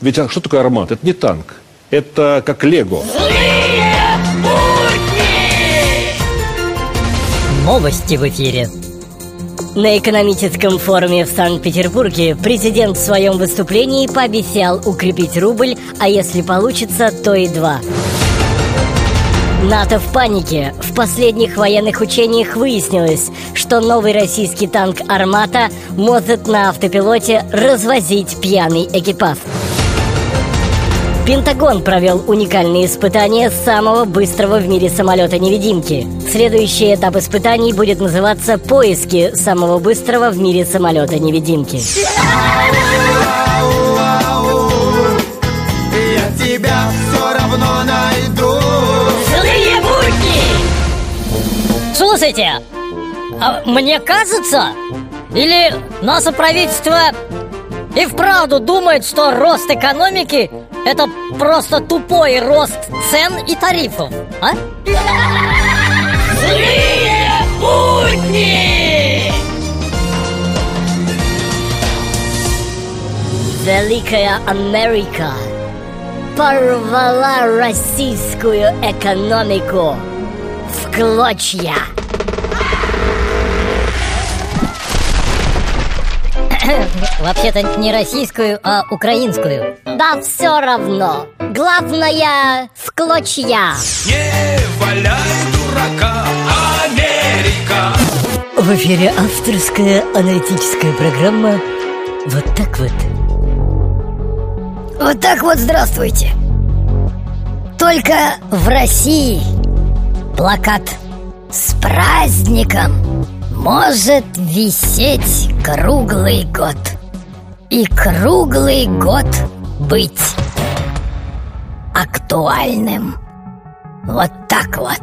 Ведь а что такое армат? Это не танк. Это как лего. Новости в эфире. На экономическом форуме в Санкт-Петербурге президент в своем выступлении пообещал укрепить рубль, а если получится, то и два. НАТО в панике. В последних военных учениях выяснилось, что новый российский танк «Армата» может на автопилоте развозить пьяный экипаж. Пентагон провел уникальные испытания самого быстрого в мире самолета-невидимки. Следующий этап испытаний будет называться «Поиски самого быстрого в мире самолета-невидимки». Я тебя все равно найду Злые будни! Слушайте, а мне кажется, или наше правительство и вправду думает, что рост экономики это просто тупой рост цен и тарифов, а? Злые будни! Великая Америка порвала российскую экономику в клочья. Вообще-то не российскую, а украинскую. Да все равно. Главное в клочья. Не валяй дурака, Америка В эфире авторская аналитическая программа «Вот так вот». Вот так вот здравствуйте. Только в России плакат с праздником может висеть круглый год. И круглый год быть актуальным. Вот так вот.